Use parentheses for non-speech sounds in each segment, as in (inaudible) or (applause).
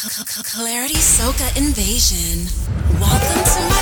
Clarity Soca Invasion. Welcome to Miami.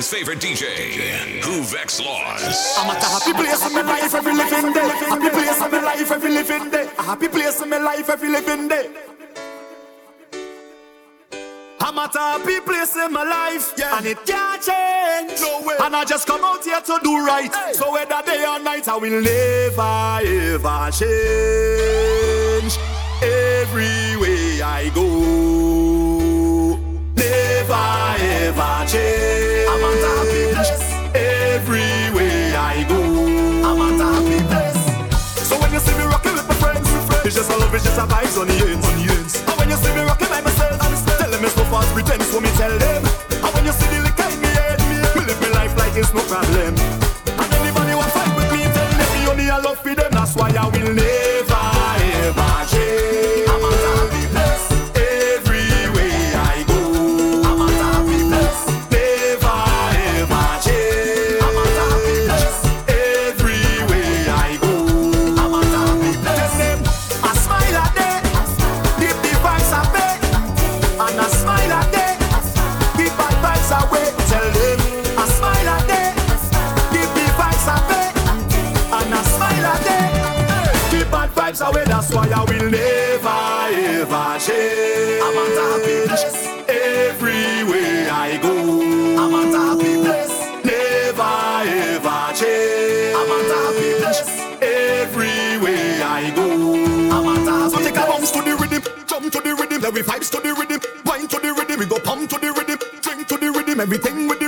Favorite DJ, who vex laws. I'm at a happy place in my life every living day. Happy place in my life every living day. A happy place in my life every living day. I'm at a happy place in my life, yeah. and it can't change. No way. And I just come out here to do right. Hey. So whether day or night, I will never ever change. Every way I go, never just a love, it's just a vibes on the ends. On the ends. And when you see me rocking by myself, I'm still tell them it's no false pretense, so me tell them. And when you see the liquor in me head, me live my life like it's no problem. Yeah, we vibes to the rhythm, wine to the rhythm, we go pump to the rhythm, drink to the rhythm, everything with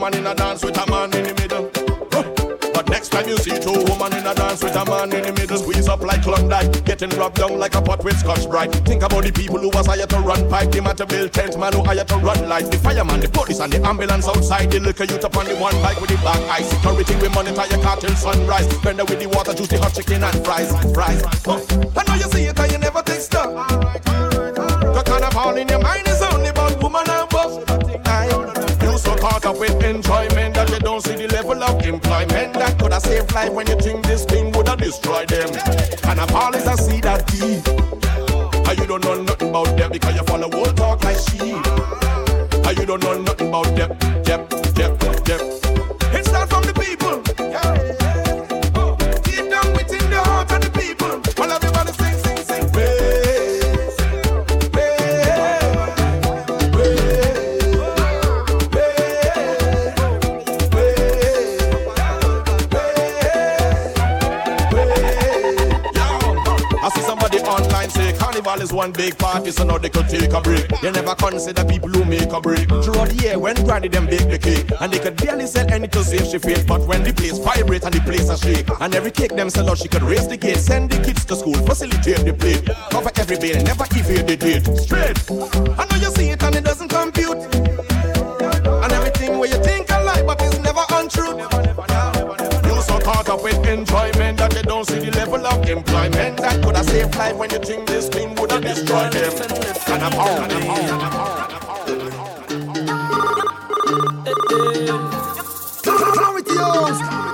woman in a dance with a man in the middle. But next time you see two women in a dance with a man in the middle, squeeze up like Klondike, getting rubbed down like a pot with Scotch Brite. Think about the people who was hired to run pipe, the matter build tent man who hired to run light, the fireman, the police, and the ambulance outside. The liquor you upon the one bike with the black eye. Security we monitor your car till sunrise. Bender with the water, juice, the hot chicken and fries, fries. Huh. I know you see it and you never think stop. All right, all right, all right. The in your mind is only about woman and bus up with enjoyment that you don't see the level of employment that could have saved life when you think this thing would have destroyed them. And I've always I see that deep. And you don't know nothing about them because you follow old talk like sheep. And you don't know one big party, so now they could take a break. They never consider people who make a break. Throughout the year, when Granny them bake the cake, and they could barely sell any to save she face. But when the place vibrate and the place a shake, and every cake them sell out, she could raise the gate, send the kids to school, facilitate the plate, cover every bill, never evade the date. Straight. I know you see it and it doesn't compute. And everything where you think I lie, but it's never untrue. Enjoyment that you don't see the level of employment that could have saved life when you think this thing would have destroyed them. And I'm out, and I'm out, and I'm out, and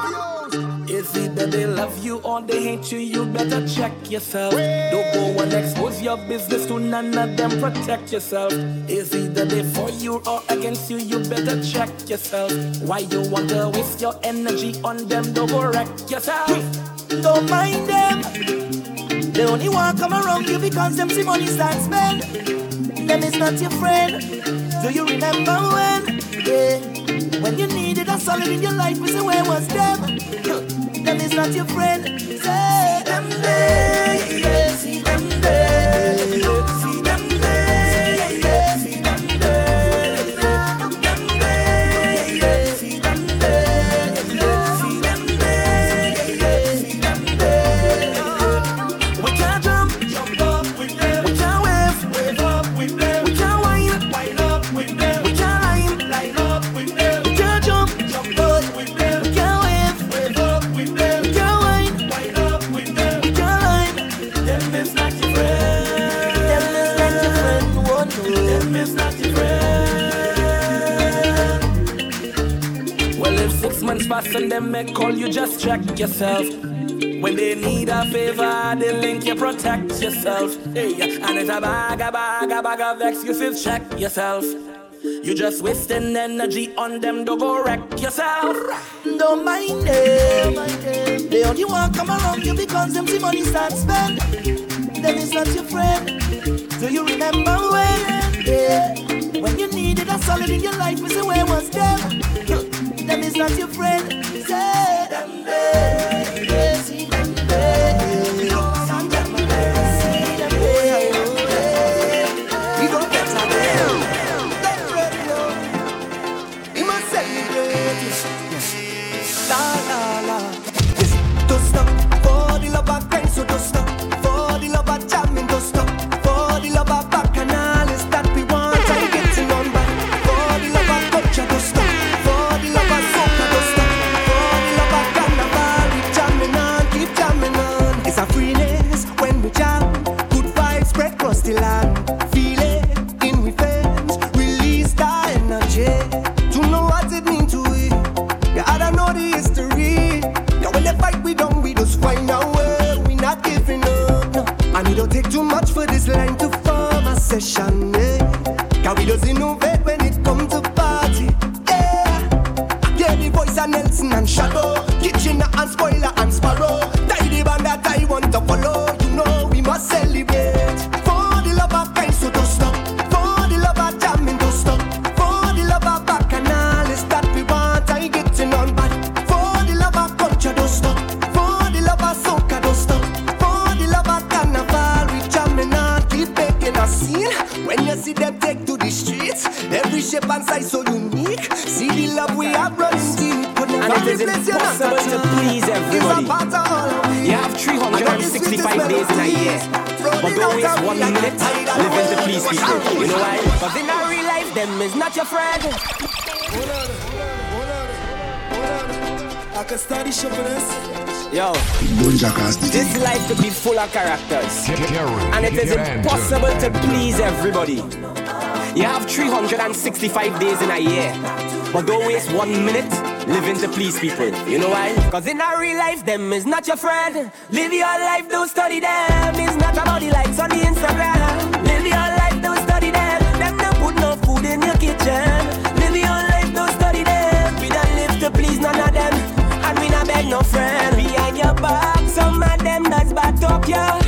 they love you or they hate you? You better check yourself. Don't go and expose your business to none of them. Protect yourself. Is either they for you or against you? You better check yourself. Why you want to waste your energy on them? Don't go wreck yourself. Don't mind them. They only want come around you because them see money start spend. Them is not your friend. Do you remember when? Yeah. When you needed a solid in your life, say where was them? Them is not your friend. Say them there. See them there, them may call you, just check yourself. When they need a favor, they link you, protect yourself. Hey, and it's a bag, a bag, a bag of excuses, check yourself. You just wasting energy on them, don't go wreck yourself. Don't mind them. They only want come around you because them see money start spend. Them is not your friend. Do you remember when? Yeah. When you needed a solid in your life, we say where was them? Not your friend. Say Yo, this life could be full of characters, and it is impossible to please everybody. You have 365 days in a year, but don't waste one minute living to please people. You know why? Cause in our real life, them is not your friend. Live your life, don't study them. It's not about the likes on the Instagram. Up ya.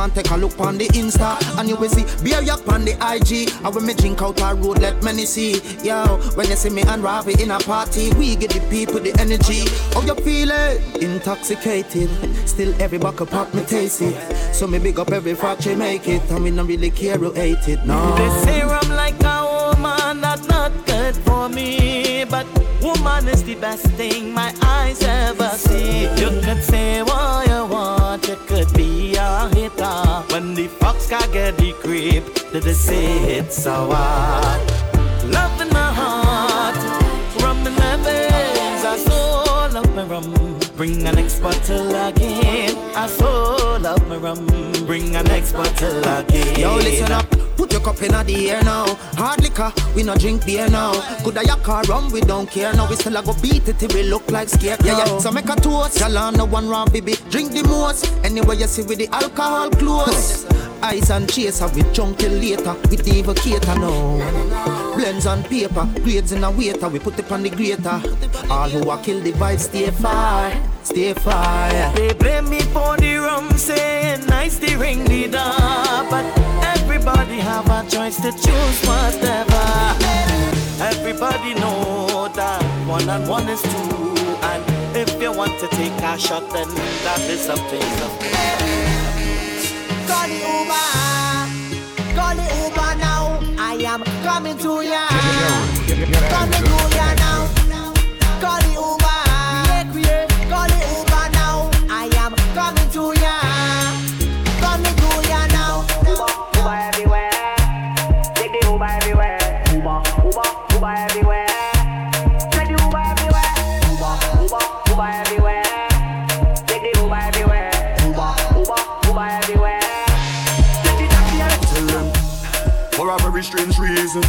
And take a look on the Insta, and you will see beer yak on the IG. And when me drink out a road, let many see. Yo, when you see me and Ravi in a party, we get the people the energy. How you feeling? Intoxicated, still every buckle pop me taste it. So me big up every factory make it, and we don't really care who hate it. No. They say I'm like a woman, that's not good for me. But woman is the best thing my eyes ever see. You could say what you want, you could be a the fox get the creep, did they say it's so hard? Love in my heart, rum in my veins. I so love my rum. Bring an next bottle again. I so love my rum. Bring an next bottle again. Yo, listen up. Put your cup in the air now. Hard liquor, we no drink beer now. Could I yak or rum, we don't care now. We still a go beat it till we look like scarecrow. Yeah, yeah. So make a toast. Y'all on no one round, baby. Drink the most. Anyway, you see with the alcohol close. Ice and chaser with junk till later. With the evocator now. Blends on paper, grades in a waiter. We put it on the grater. All who are kill the vibe, stay far, stay far. They blame me for the rum, saying nice the door. But everybody have a choice to choose whatever. Everybody know that one and one is two. And if you want to take a shot, then that is something. Call the Uber, call the Uber now. I am coming to ya. Coming to ya now. Call the Uber, call the Uber now. I am coming to ya. Coming to ya now. Uber, Uber everywhere. Take the Uber everywhere. Uber, Uber, Uber everywhere. every strange reason.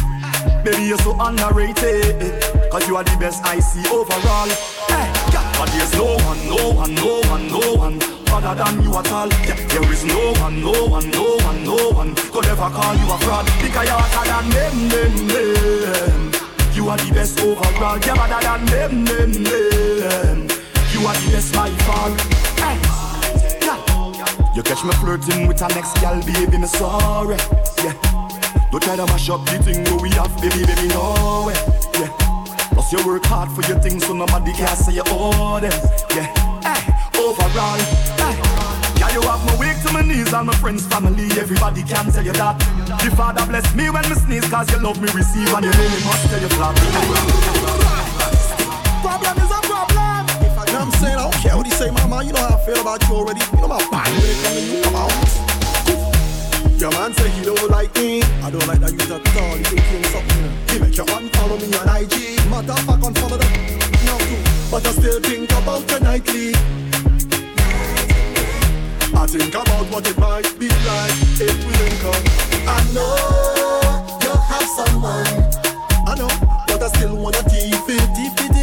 Baby, you're so underrated. Cause you are the best I see overall. Hey, yeah. But there's no one, no one, no one, no one. Better than you at all. Yeah, there is no one, no one, no one, no one. Could ever call you a fraud. Because you're hotter than them, them, them. You are the best overall. You're better than them, them, them. You are the best by far. Hey. You catch me flirting with an ex girl, baby, me sorry. Yeah, don't try to mash up the thing where we have, baby, baby, no way. Yeah. Plus you work hard for your things so nobody can say you owe them. Yeah. Hey, overall. Hey. Yeah, you have my wake to my knees and my friends, family, everybody can tell you that. The father bless me when me sneeze, cause you love me receive and you know must tell you flat. Problem is a problem. You know I'm saying? I don't care what he say, mama. You know how I feel about you already. You know my body when it comes to you. Come on. Your man say he don't like me. I don't like that you talk. at all. you thinking something. He make your unfollow me on IG. Matter of fact, unfollow that No. But I still think about the nightly. I think about what it might be like if we link up. I know you have someone. I know, but I still wanna keep it, keep it.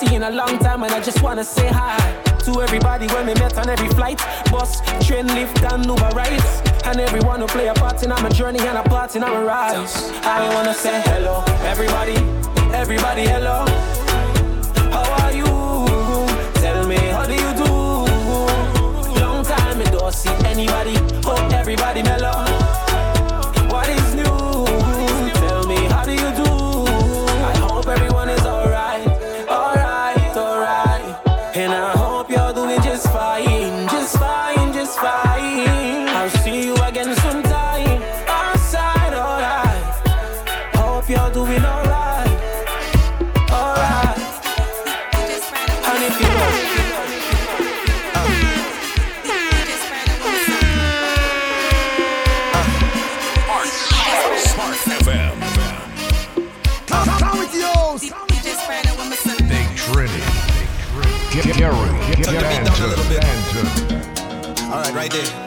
see in a long time, and I just wanna say hi to everybody when we met on every flight, bus, train, lift, and Uber rides, and everyone who play a part in our journey and a part in our rise. I wanna say hello, everybody, everybody, hello. How are you? Tell me how do you do? Long time I don't see anybody, hope everybody mellow. right there.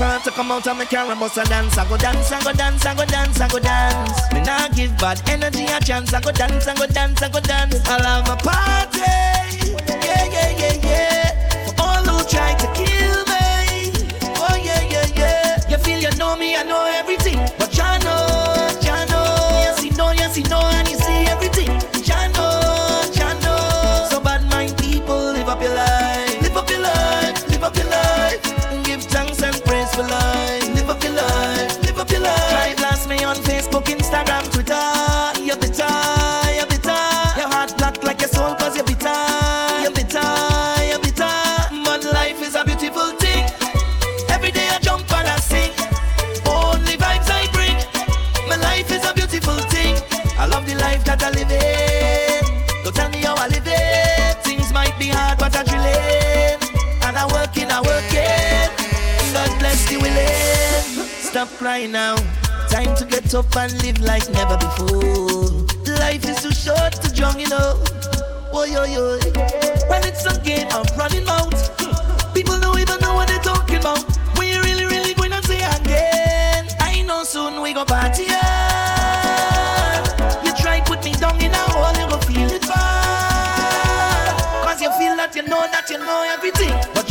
Out of my car and bust a dance. I go dance, I go dance, I go dance, I go dance. Me nah give bad energy a chance. I go dance, I go dance, I go dance. I'll have a party. Stop now. Time to get up and live like never before. Life is too short to drown, you know. Oh, yo, yo. When it's a game, I'm running out. People don't even know what they're talking about. You really, really going to say again. I know soon we go party. hard. You try put me down in a hole, you go feel it bad. Cause you feel that you know that you know everything. But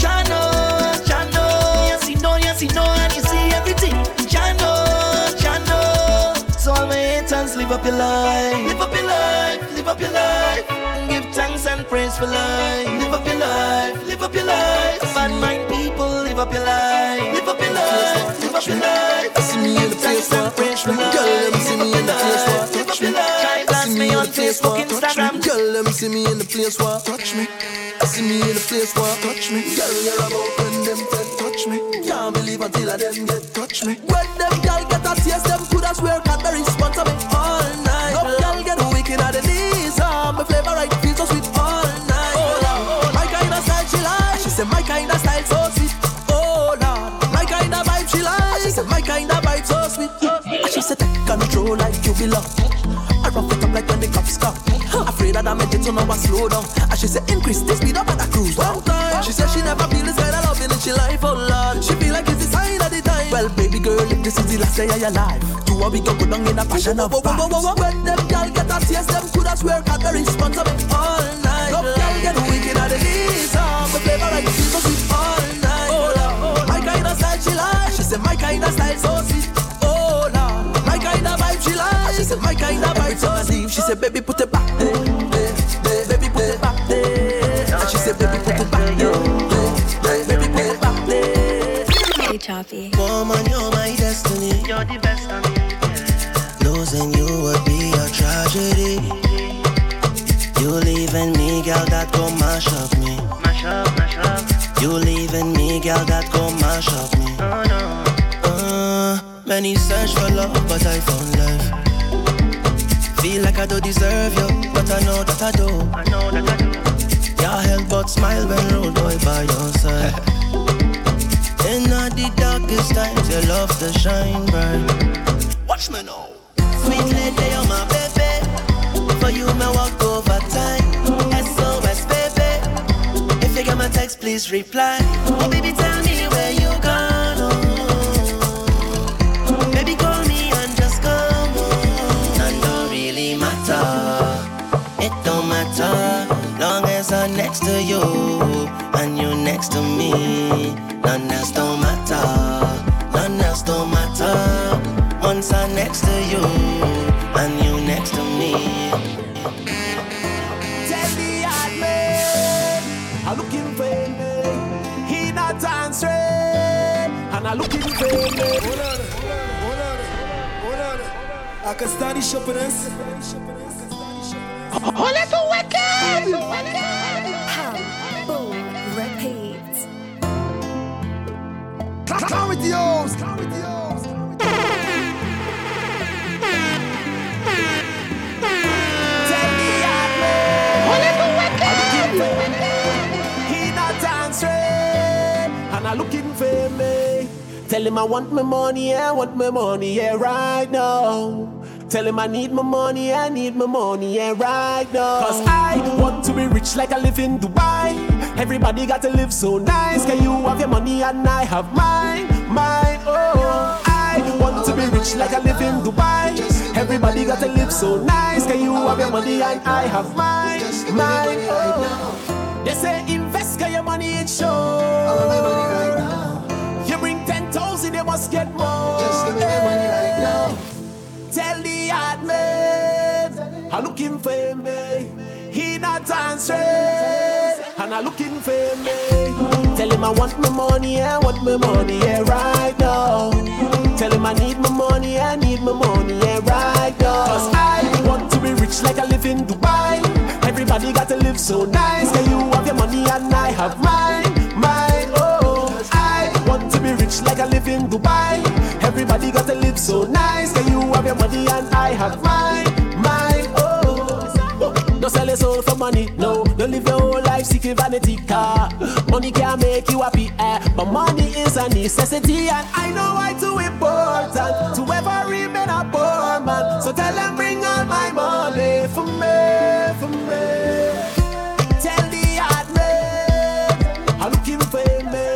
up your life. Live up your life, live up your life. Give thanks and praise for life. Live up your life, live up your life. Bad mind people, live up your life. Live up your life, live up your life. See me in the place me. Girl, let me see me in the place where touch me. Try See me on Facebook. Instagram. Girl, let me see me in the place where touch me. I see me in the place where touch me. Girl, you're about when them friend touch me. Can't believe until I them get touch me. When them That I made to know I slow down. And she said increase the speed up and I cruise time. She said she never feel this kind of loving in she life, oh Lord. She feel like it's the sign of the time. Well, baby girl, if this is the last day of your life, do what we go go down in a passion of vibes. When them girl get a taste, them coulda swear Cadbury sponsor me all night. No girl get wicked at the knees, ah, my flavor like so sweet all night. Oh Lord, my kind of style she like. She said my kind of style so sweet. Oh Lord, my kind of vibe she like. She said my kind of vibe so sweet. She said baby Hey, Choppy. Woman, you're my destiny. You're the best of me. Losing you would be a tragedy. You leaving me, girl, that go mash up me. Mash up, mash up. You leaving me, girl, that go mash up me. Oh no. Uh, many search for love, but I found love. Feel like I don't deserve you, but I know that I do. I know that I do. Your help but smile when road boy by your side. (laughs) In all the darkest times, your love to shine bright. Watch me now. Sweet lady, you're my baby. For you, me walk over time. SOS, baby. If you get my text, please reply. Oh, baby, tell me where you gone. Next to you and you next to me. None else don't matter. None else don't matter. Once I'm next to you and you next to me. Tell the hard man, I'm looking for me. He not answering, and I'm looking for me. Hold on, hold on, hold on. I can start the shopping us. Hold it to wicked! Clarity house, clarity house. Tell the Hold it to wicked! he not answering, and I'm looking for me. Tell him I want my money, I want my money, yeah, right now. Tell him I need my money, I need my money, yeah, right now. Cause I want to be rich like I live in Dubai. Everybody got to live so nice. Can you have your money and I have mine, mine? oh. I want to be rich like I live in Dubai. Everybody got to live so nice. Can you have your money and I have mine? Mine, oh. They say invest, get your money in show. You bring 10,000, you must get more. Just give me money right now. Tell the hard man, I'm looking for me. He not answering, and I'm looking for me. Eh. Tell him I want my money, I want my money, yeah, right now. Tell him I need my money, I need my money, yeah, right now. Cause I want to be rich like I live in Dubai. Everybody got to live so nice. Can you have your money and I have mine, mine, oh. I want to be rich like I live in Dubai. Everybody got to live so nice. Can you have your money and I have mine, sell your soul for money, no. Don't live your whole life seeking vanity car. Money can make you happy, eh? But money is a necessity, and I know why too important to ever remain a poor man. So tell them bring all my money for me, for me. Tell the hard man I'm looking for me.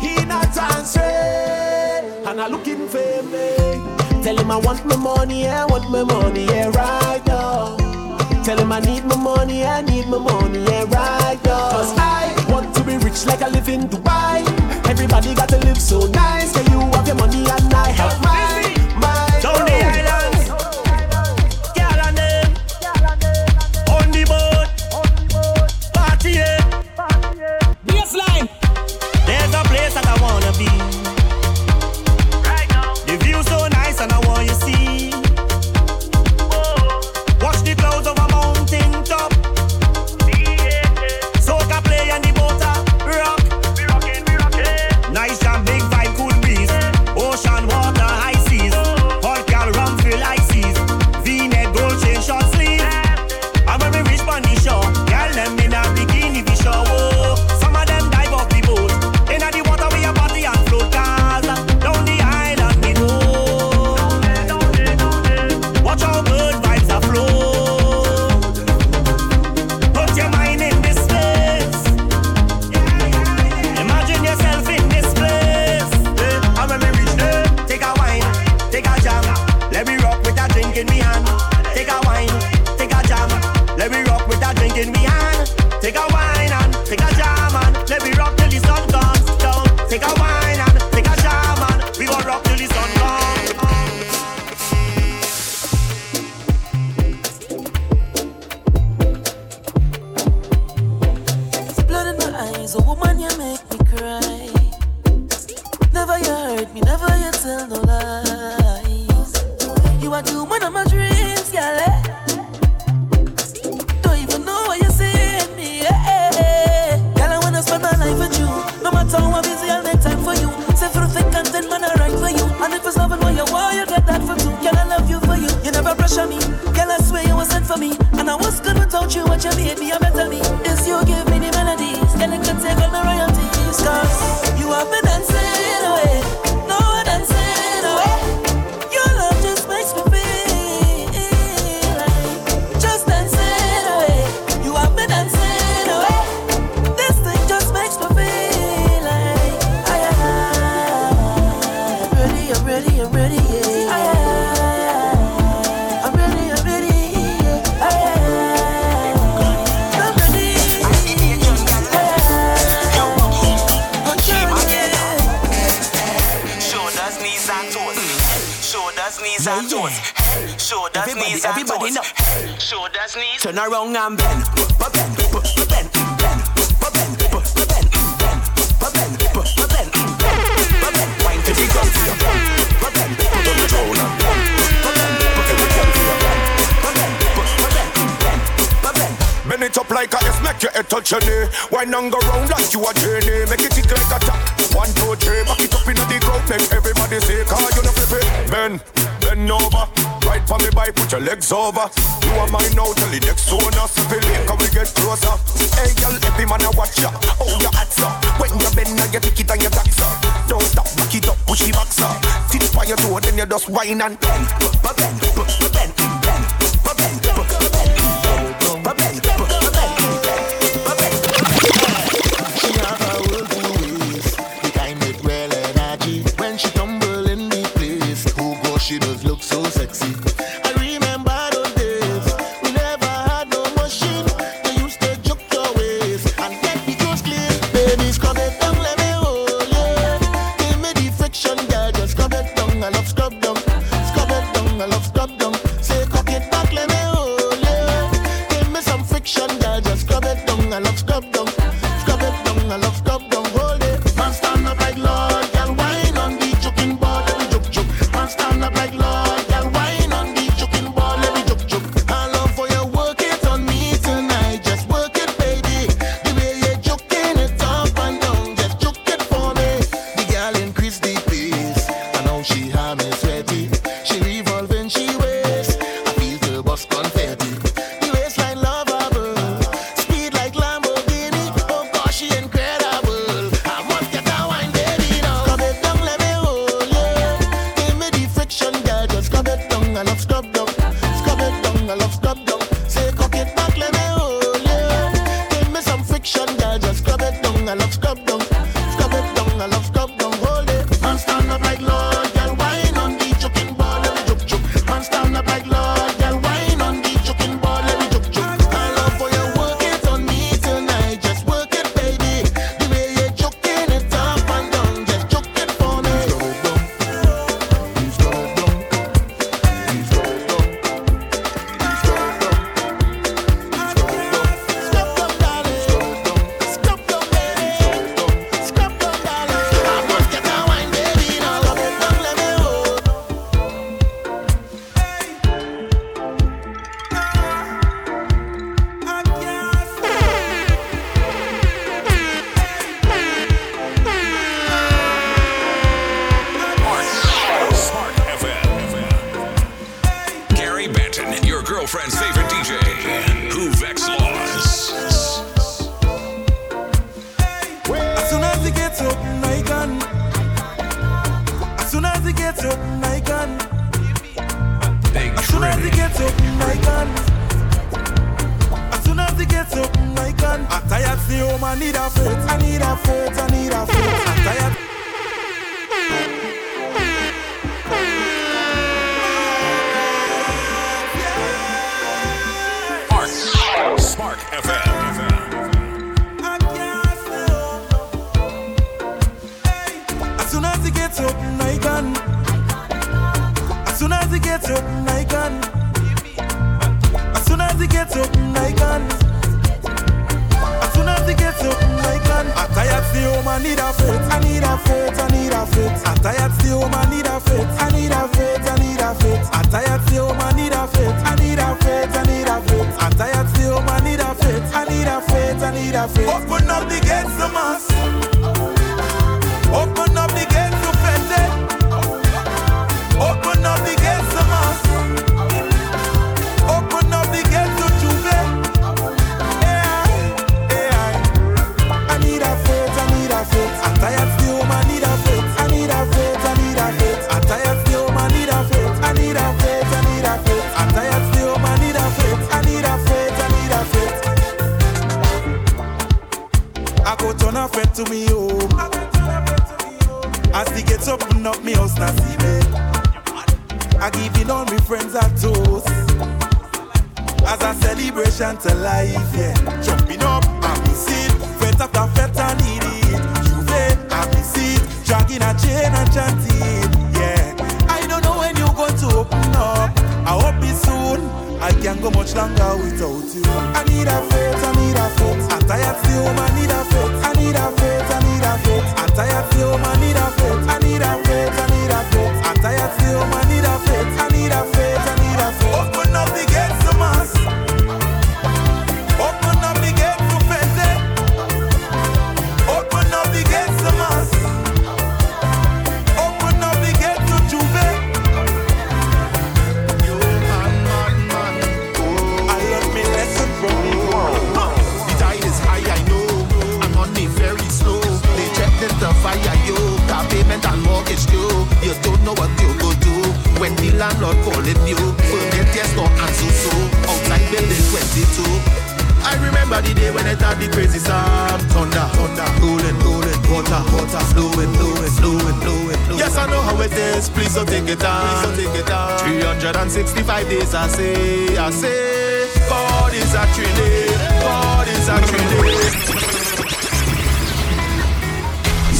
He not answering, and I'm looking for me. Tell him I want my money, I want my money, yeah, right now. Tell him I need my money, I need my money, yeah, right now. Cause I want to be rich like I live in Dubai. Everybody got to live so nice. Can you have your money and I have mine Turn around and bend, bend, bend, bend, bend, bend. Bend it up like a F, make your head touch your knee. Wind and go round like you a journey. Make it tick like a tack. One, two, three, back it up in the crowd, make everybody say, car you no flip. Bend bend over. Right for me by, put your legs over. You are mine now, tell the next owner. Sip it, come we get closer. Hey, girl, every man a watch ya. Oh, your hats up. When you bend, now you pick it and you tax up. Don't stop, back it up, push it back, sir. Tip by your toe, then you just whine and bend, bend, bend, bend, I need a faith, I need a faith, I need a faith.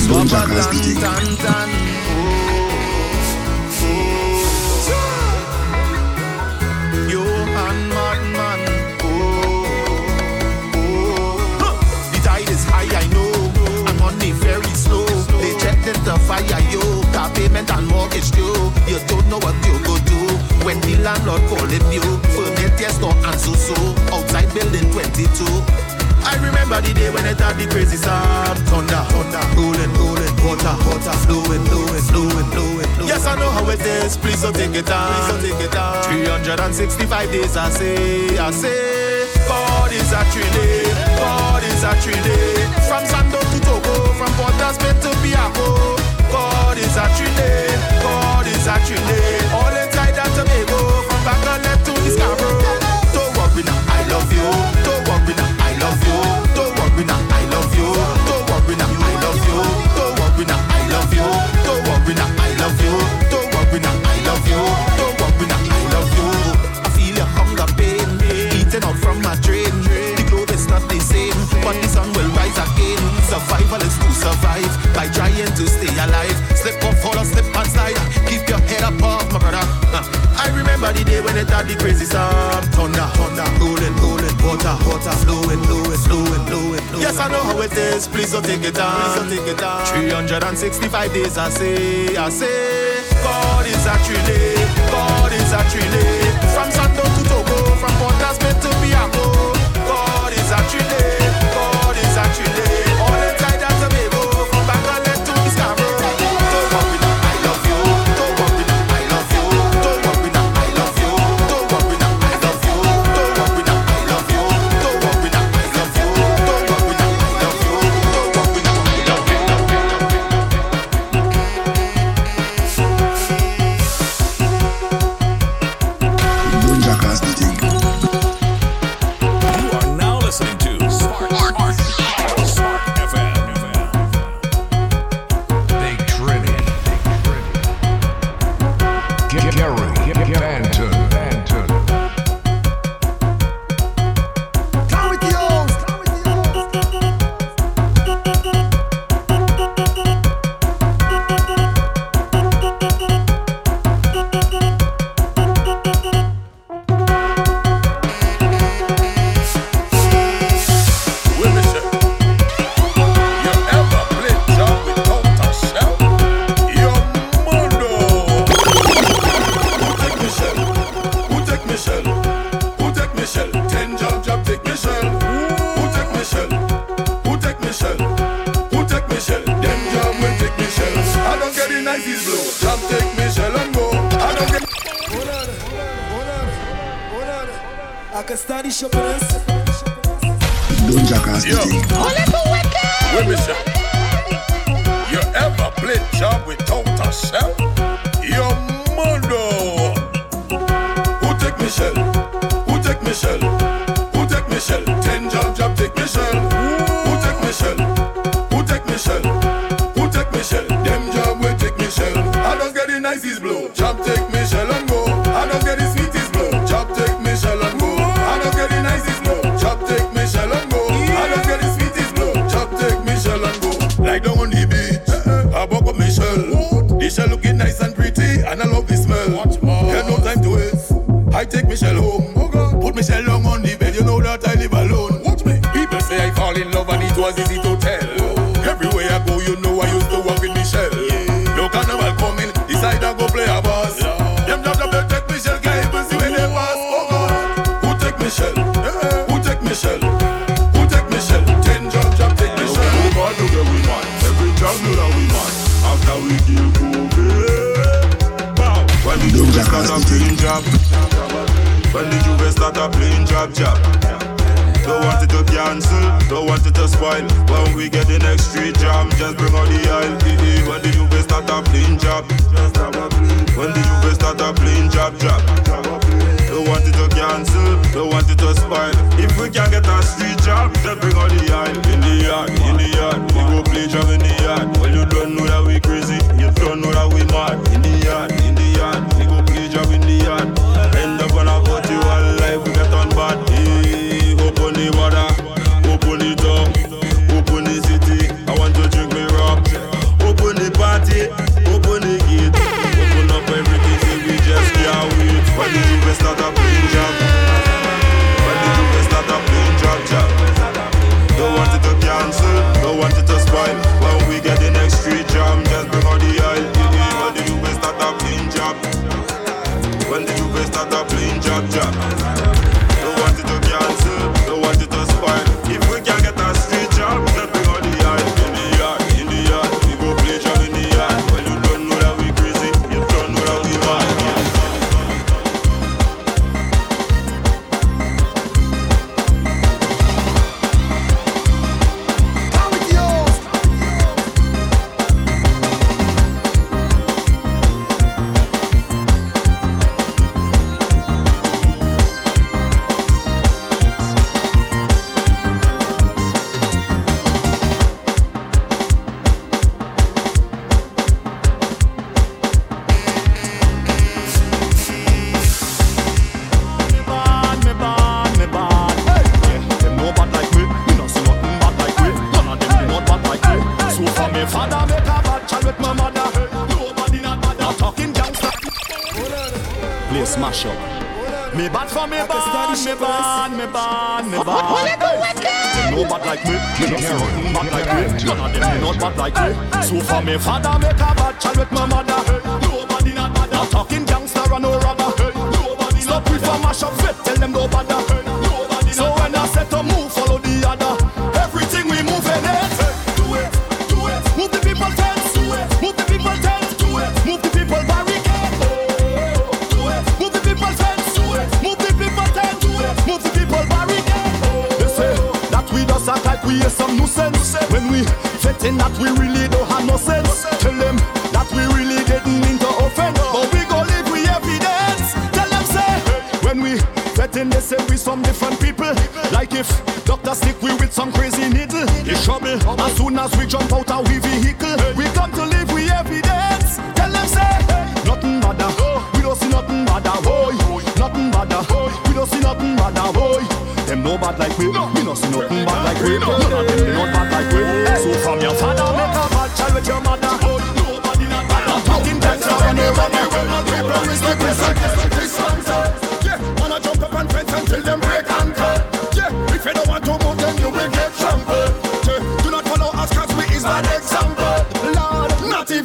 Swabba tan tan tan. Johan Madman. The tide is high, I know. I'm on it very slow. They checked in the fire, yo. Car payment and mortgage due. You don't know what you go do when the landlord calling you. Forget yes, no answer so. Outside building 22. I remember the day when it had the crazy sound. Thunder, thunder, rolling, rolling, water, water, flowing, flowing, flowing, flowing, flowing. Yes, I know how it is. Please don't take it down. Please don't take it down. 365 days, I say, I say. God is actually, God is actually. From Sando to Toco, from Port Spain to Piarco. God is actually, God is actually. All inside that Tobago, from Bangalore to Scarborough. Don't worry now, I love you. Day when it had the crazy sound. Thunder, thunder, rolling, rolling, water, water, flowing, flowing, flowing, flowing. Yes, I know how it is. Please don't take it down. Please don't take it down. 365 days, I say, I say. God is actually, God is actually. From Sando to Toco, from Port of to Piarco. Castadi Chopin's. Don't jackass the thing. Wait me say. You ever played job without a shell? Your mother. Who take Michelle? Who take Michelle? Take Michelle home. Put Michelle long on the bed, you know that I live alone. Watch me. People say I fall in love and it was easy to tell. Everywhere I go, you know I used to walk with Michelle. No carnival coming, decide I go play a boss. Them up, take Michelle, can't even see when they pass. Oh. oh God, who take Michelle? Who take Michelle? Who take Michelle? Ten jump, jump, take Michelle. Move on to where we want. Every job you know we want. After we kill COVID. Bow. When the Don't J'ouvert jackass start a the playing job. When the J'ouvert start a playing jab jab. Don't want it to cancel, don't want it to spoil. When we get the next street jam, just bring out the aisle. When the J'ouvert start a playing jab. When the Juve start a playing jab jab. Don't want it to cancel, don't want it to spoil. If we can get a street jam, just bring out the aisle. In the yard, in the yard, we go play jam in the yard. Well, you don't know that we crazy, you don't know that we mad. Smash up. Me bad for me bad, me bad, me bad, me bad. What you do with Them no bad like me, me no see bad like me. None of them not bad like me. So for me father make a bad child with my mother. Nobody not bad. Not talking gangster and no robber. Nobody Stop we for mash up fit, tell them no bother. Nobody So when I set to move, follow the other. Is some nuisance. When we fit in that we really don't have no sense. Tell them that we really didn't mean to offend. But we go live with evidence. Tell them say when we fit in they say we some different people. Like if doctor stick we with some crazy needle, it's trouble. As soon as we jump out our vehicle, we come to live with evidence. Tell them say nothing bother. We don't see nothing boy. Nothing bother. We don't Them no bad like we. We no see nothing bad like we. None of them they not bad like we. So from your father make a bad child with your mother. Nobody not bad. Talking better when they run away. People respect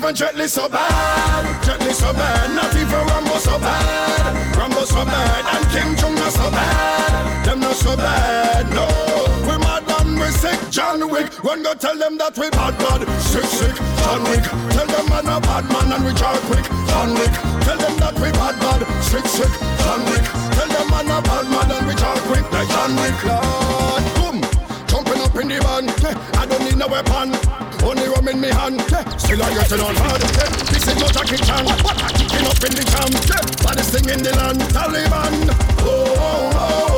even so bad, gently so bad. Not even Rambo so bad, Rambo so bad, and Kim Jong not so bad. Them not so bad, no. We mad and we sick, John Wick. One go tell them that we bad bad, sick sick, John Wick. Tell them man a bad man and we jar quick, John Wick. Tell them that we bad bad, sick sick, John Wick. Tell them man a bad man and we jar quick like John Wick. Lord, boom, jumping up in the van. (laughs) I don't need no weapon. Only rum in me hand, yeah. still I getting on hard. Yeah. This is no Jackie Chan, what I kicking up in the jam. Yeah. Baddest thing in the land, Taliban. Oh, oh, oh,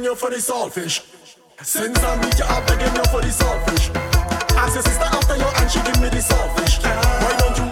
begging you for the saltfish. Since I meet you, I'm begging you for the saltfish. Ask your sister after you and she give me the saltfish. Why don't you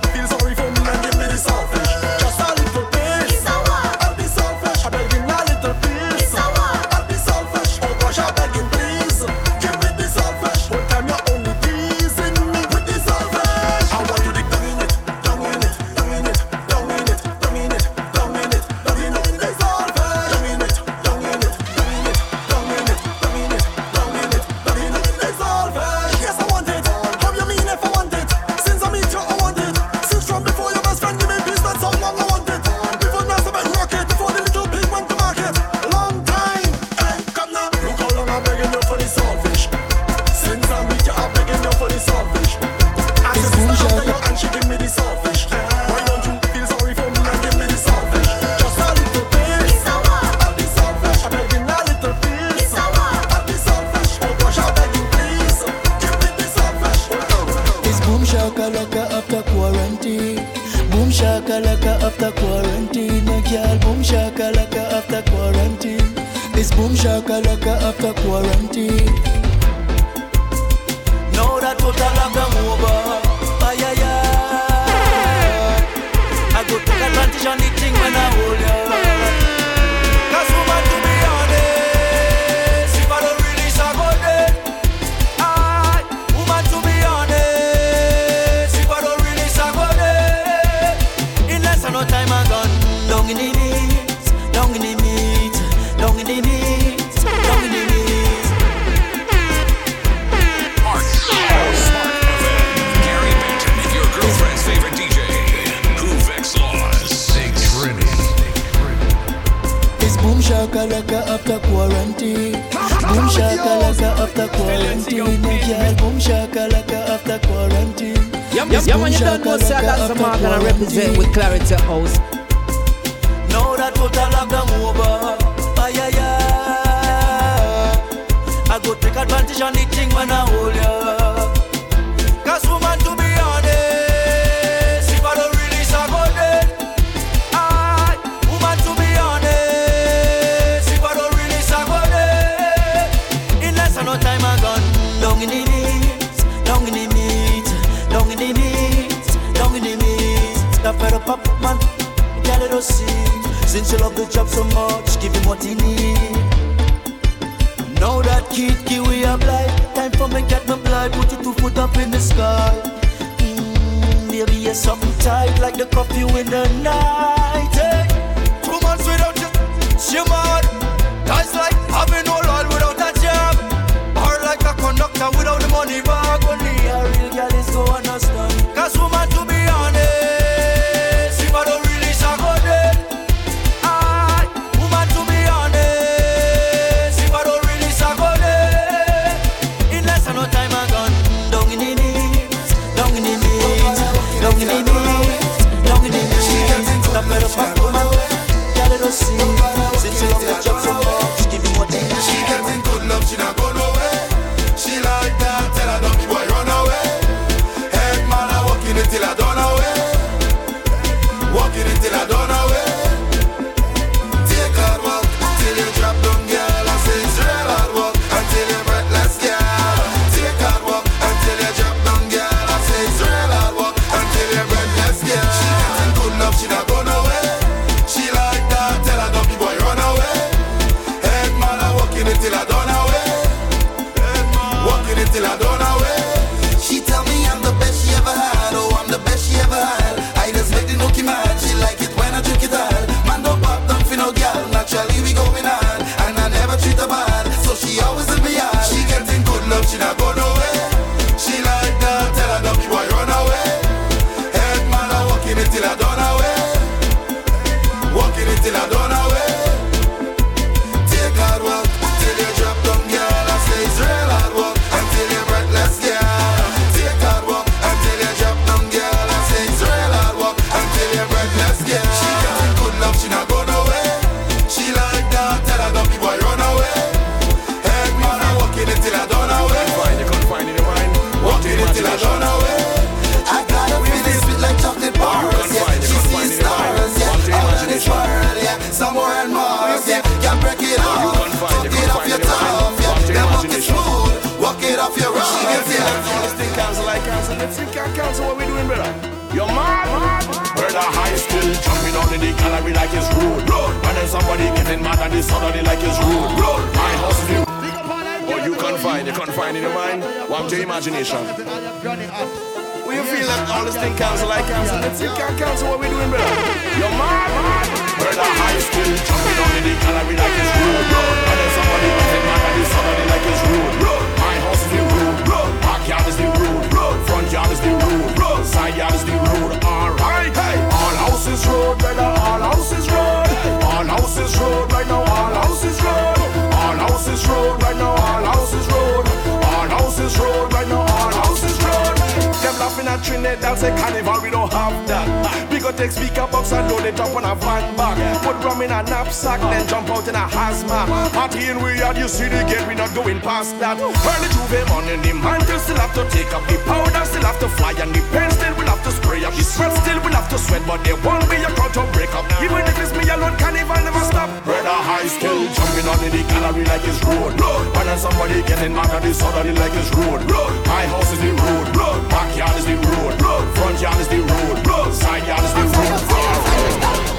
that. Early J'ouvert morning, the mantle still have to take up the powder, still have to fly, and the pen still will have to spray up. The sweat still will have to sweat, but there won't be a crowd to break up. Even if it's me alone, carnival never stop. Brother high still jumping on in the gallery like it's road. And then somebody getting mad at this other like it's road. My house is the road. Road, backyard is the road. Front yard is the road. Side yard is the road.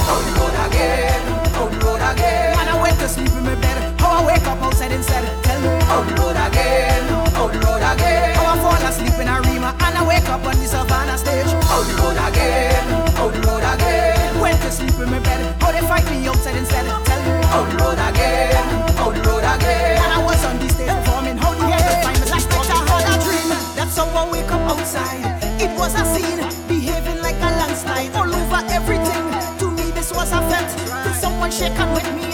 On the road again, on the road again. Man, I went to sleep in my bed. How I wake up outside instead. On again, on again. How I fall asleep in a Rima and I wake up on the Savannah stage. On again, on again. Went to sleep in my bed. How they fight me outside instead. Tell me. On again, on again. And I was on the stage performing. How the hell find me like such a dream? That's how I wake up outside. It was a scene, behaving like a landslide all over everything. To me, this was a fete. Till someone shake and wake me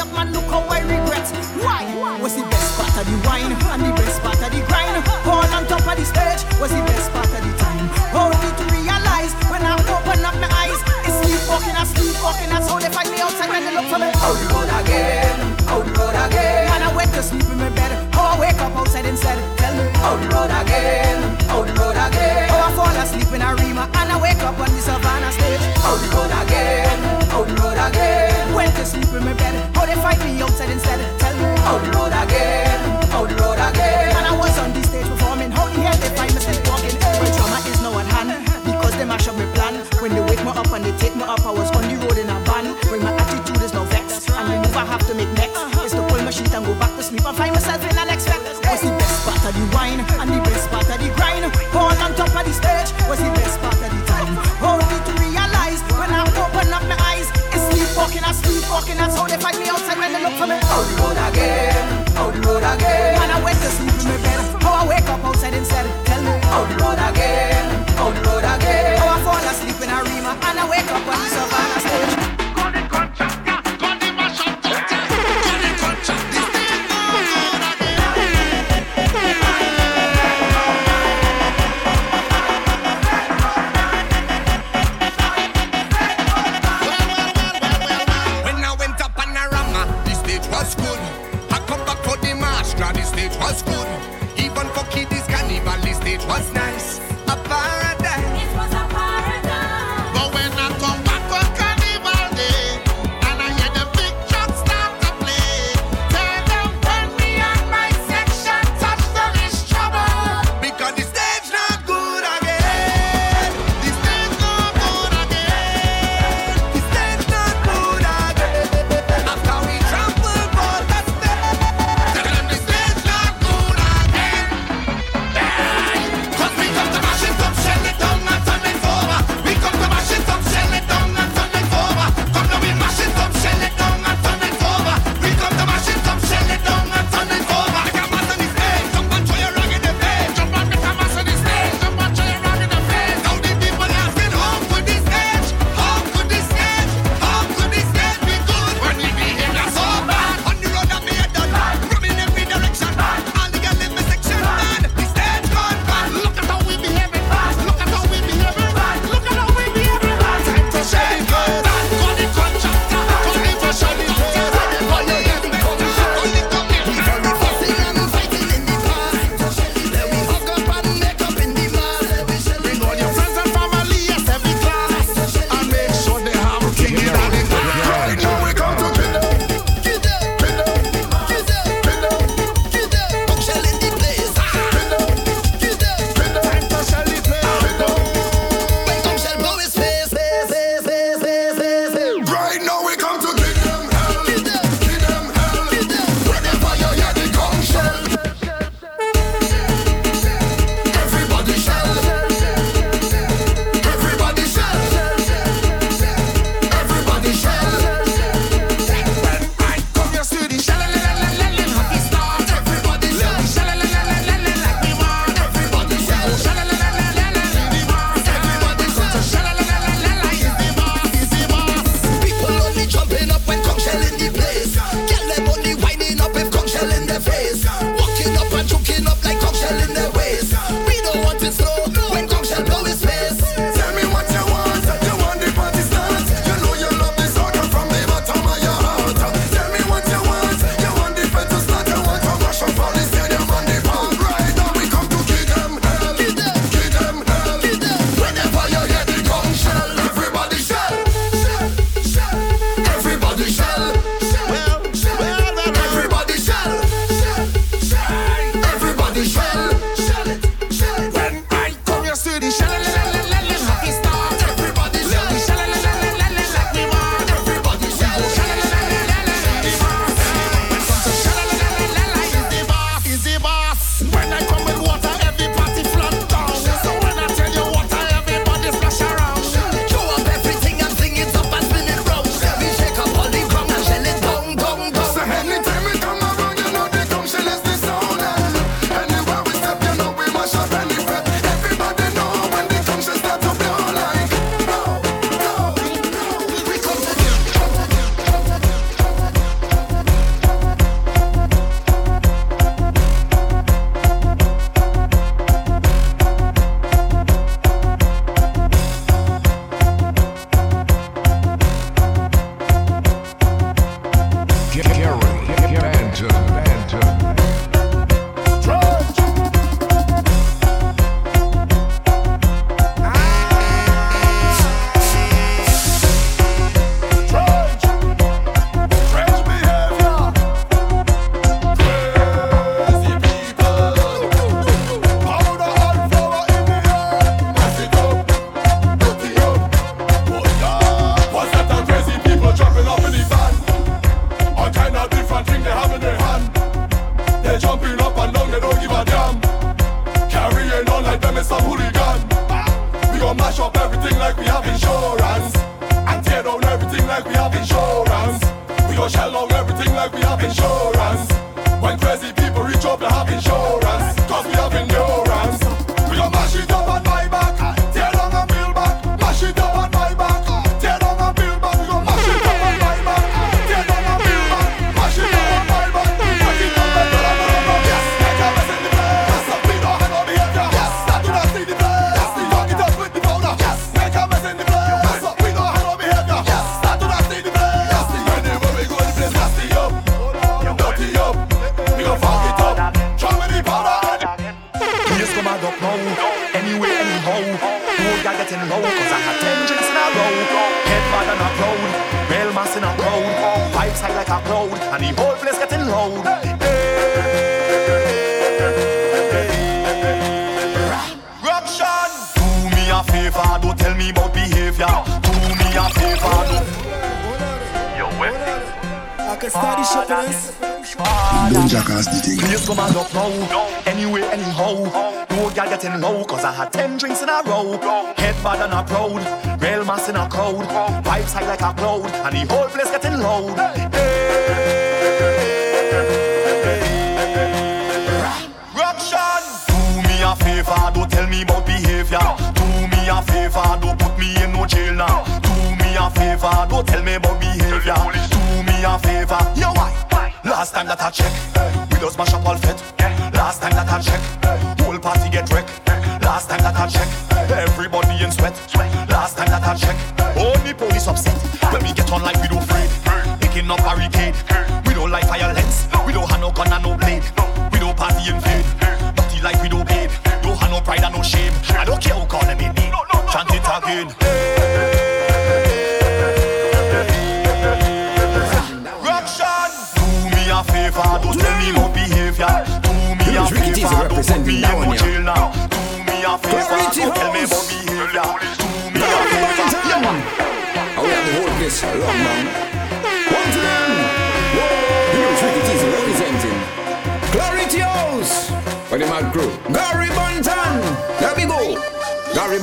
Out the road again, out the road again. Man, I went to sleep in my bed. How I wake up outside instead. Tell me. Out the road again, out the road again. How I fall asleep in a Rima and I wake up on the Savannah stage. Out the road again, out the road again. Went to sleep in my bed. How they fight me outside instead. Tell me. Out the road again, look for me. Out the road again, out the road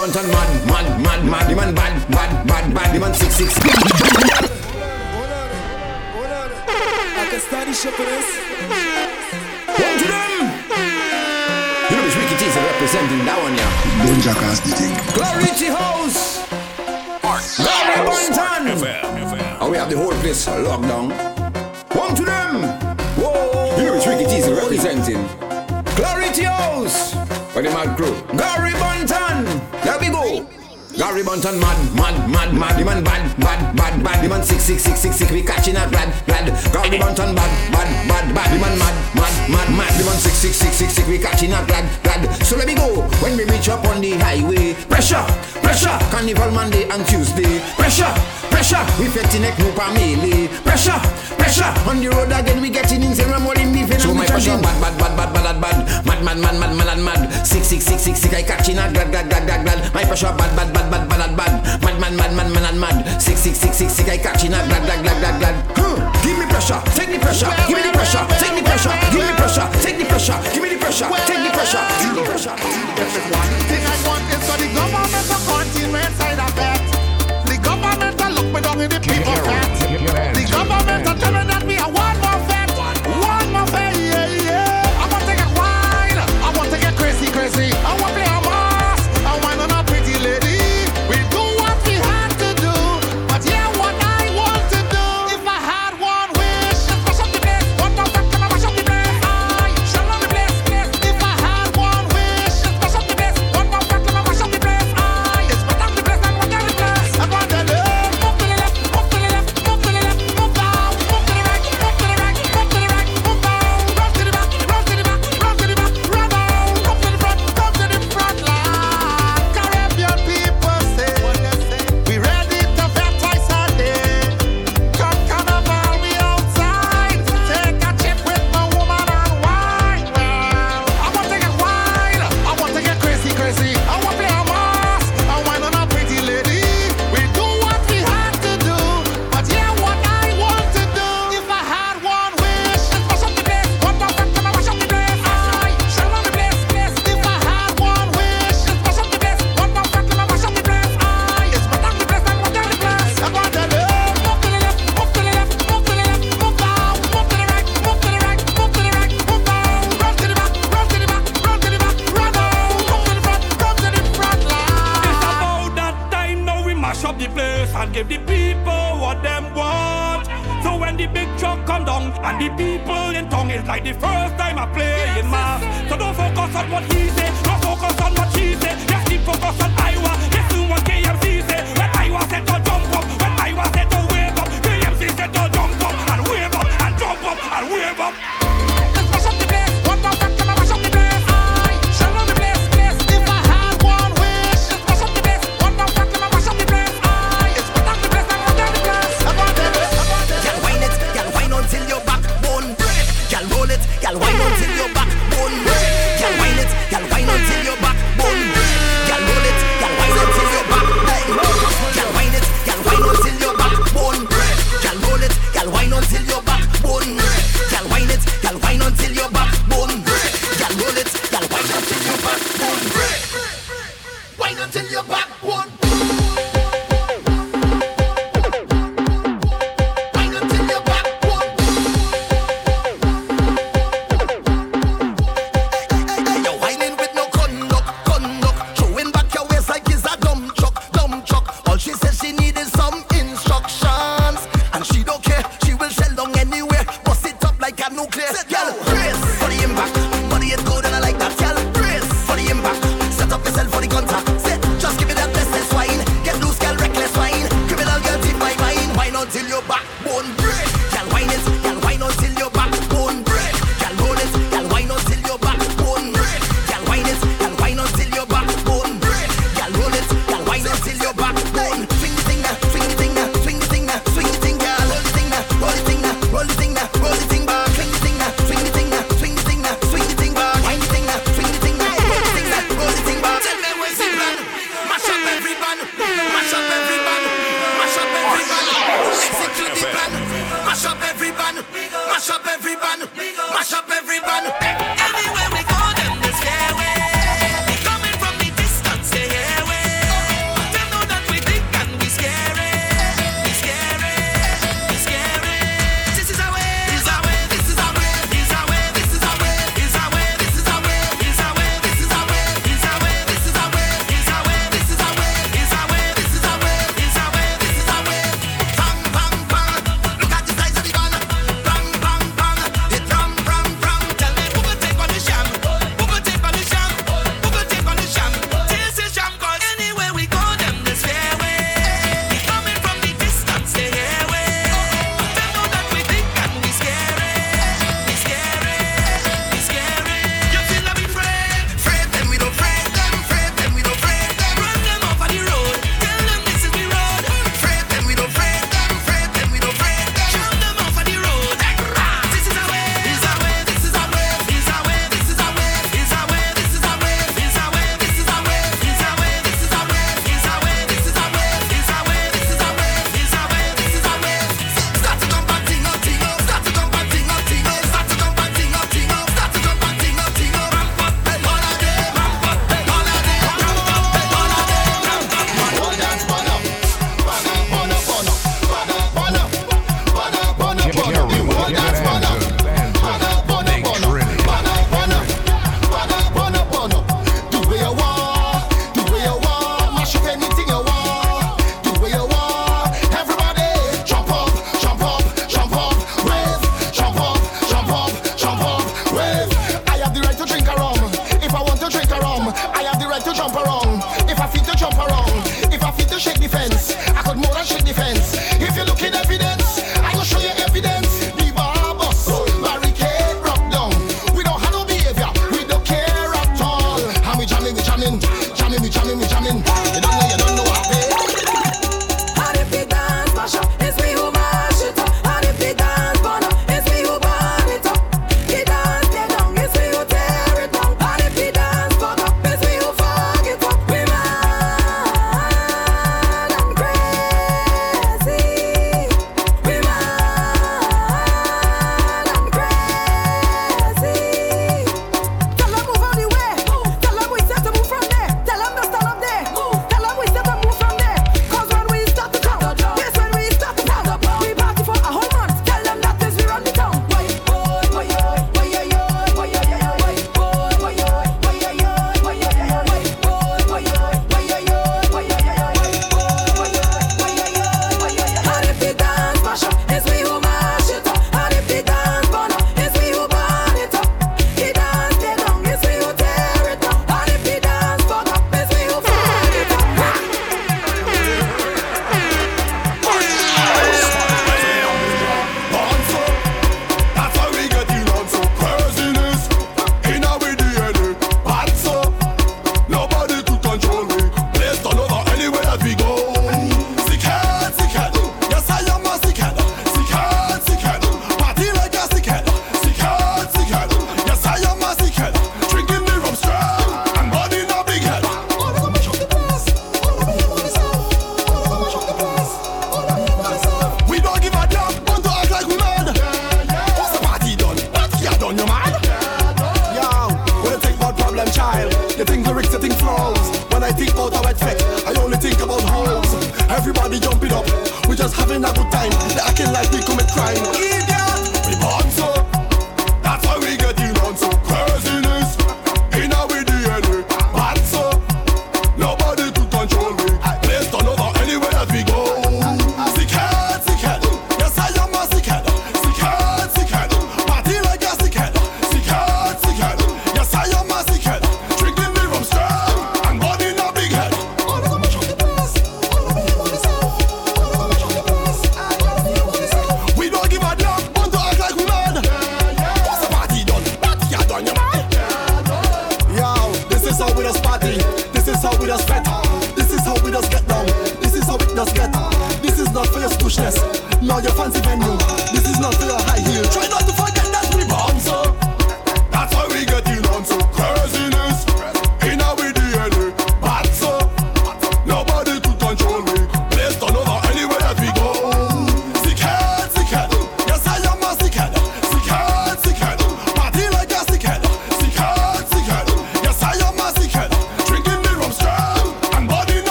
Bunton man, man, man, man. The man bad, bad, bad, bad. The man six six. I can study shit for this. One to them is representing that one, yeah. Don't jackass the thing. Clarity House! Gary Banton! And we have the whole place locked down. One to them! Whoa! You know which Ricky Teaser representing? Clarity House! What the mad crew? Gary Bunton! There we go! Gary Bunton mad, mad, mad, mad. The man bad, bad, bad, bad. The man sick, sick, sick, sick, sick. We catching a rad, rad. Gary Bunton bad, bad, bad, bad. The man mad, mad, mad, mad. The man sick, sick, sick, sick, sick. We catching a rad, rad. So let me go. When we reach up on the highway, pressure, pressure. Carnival Monday and Tuesday, pressure. Pressure, effecting a group of melee. Pressure, pressure. On the road again, we getting in zero more in the. So my pressure, bad, bad, bad, bad, bad, bad, mad, mad, mad, mad, mad, mad. Six, six, six, six, six. I catching a glad, glad, glad, glad, glad. My pressure bad, bad, bad, bad, bad, bad, mad, mad, mad, mad, mad, mad. Six, six, six, six, six. I catching a glad, glad, glad, glad, glad. Huh. Give me pressure, take the pressure, give me the pressure, take the pressure, give me pressure, take the pressure, give me the pressure, take the pressure, take the pressure. Everyone, thing I want is for the government to not playing math. So don't focus on what he said, don't focus on what she said. Just keep focus on I.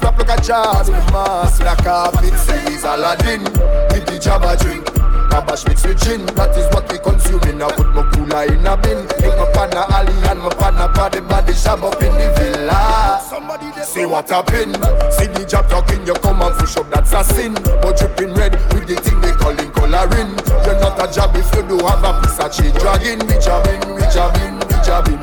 snap like a jar Mass like a carpet, say he's Aladdin Give the Jabba drink Cabash mixed with gin, that is what we consume. In I put my cooler in a bin. Make my partner alley and my partner body body sham up in the villa. See what happened. See the job talking, you come and push up, that's a sin. But dripping red with the thing they calling coloring. You're not a job if you do have a piece of shit. Dragging, we jabbing, we jabbing, we jabbing.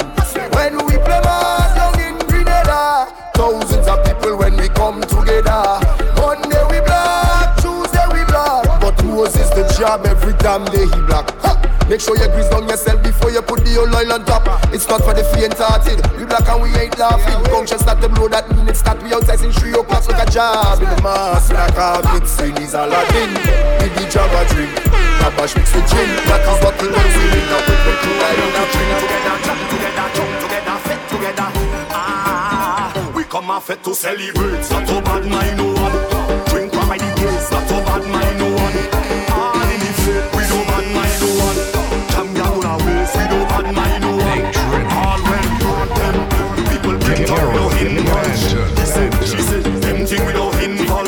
When we play ball, young in Grenada. Thousands of people when we come together. Monday we black, Tuesday we black. But Moses the job every damn day he black. Ha! Make sure you grease down yourself before you put the old oil on top. It's not for the faint-hearted. We black and we ain't laughing. Conscious not the blow that minutes that we outside in three o'clock like a job in the mask like a carpet. Sin is Aladdin. With the a drink, Tabash mix with gin. Black and bottle when we win. Now we put the crew right on the drink together, together, together. them a fit to celebrate. It's not so bad, my no oh one. Drink from my details, not so bad, my no oh one. All in the fit, we don't bad, my no oh one. Jam down our ways, we don't bad, my no one. All well, them people bring down no involved. She said, she said, them thing we don't involve.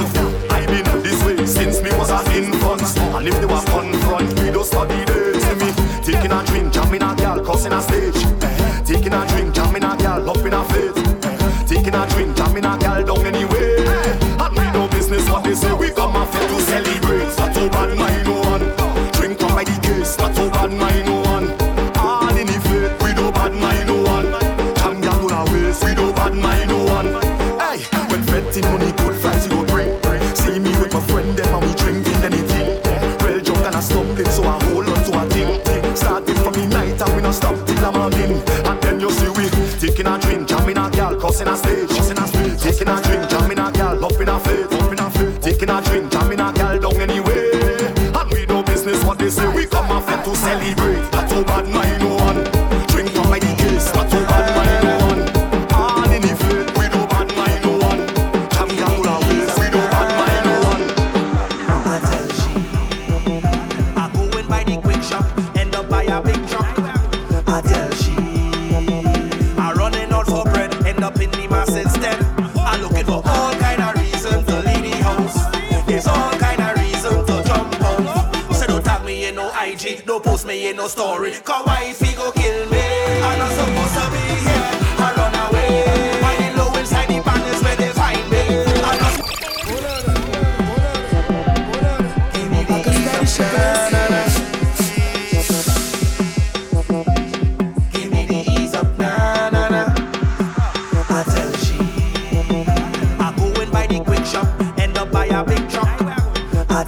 I been this way since me was an infant, and if they were confront, we don't study this. Me taking a drink, jamming a girl, cussing a stage.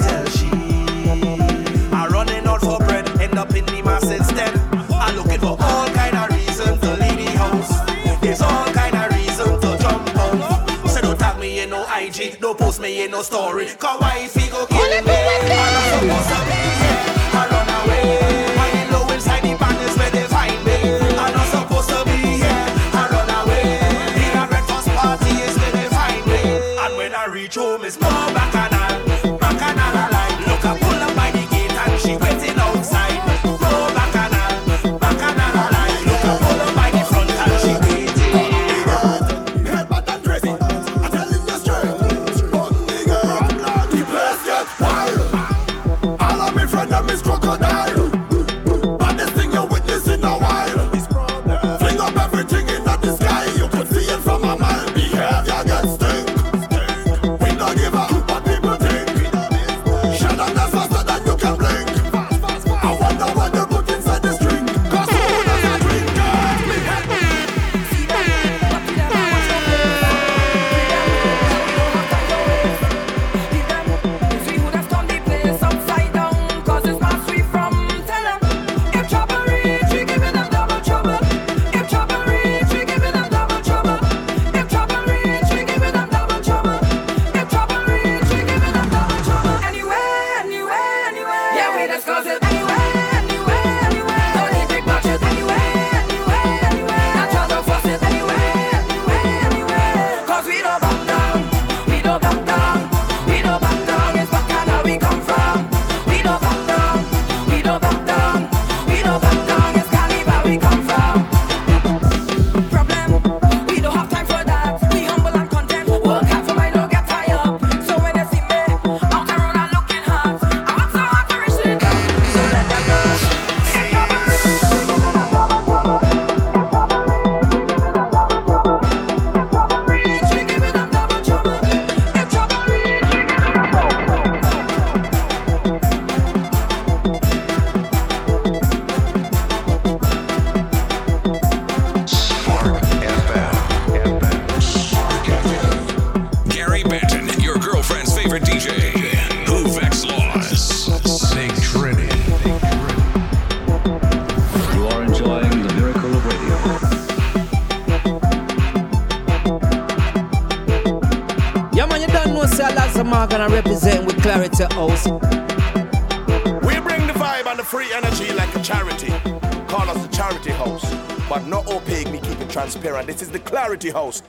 tell she. I running out for bread, end up in the mass instead. I'm looking for all kind of reason to leave the house. There's all kind of reason to jump out. So don't tag me in no IG, don't post me in no story. Cause wifey go kill me. I'm not supposed to be. house. We bring the vibe and the free energy like a charity. Call us the Charity House. But not opaque, we keep it transparent. This is the Clarity House.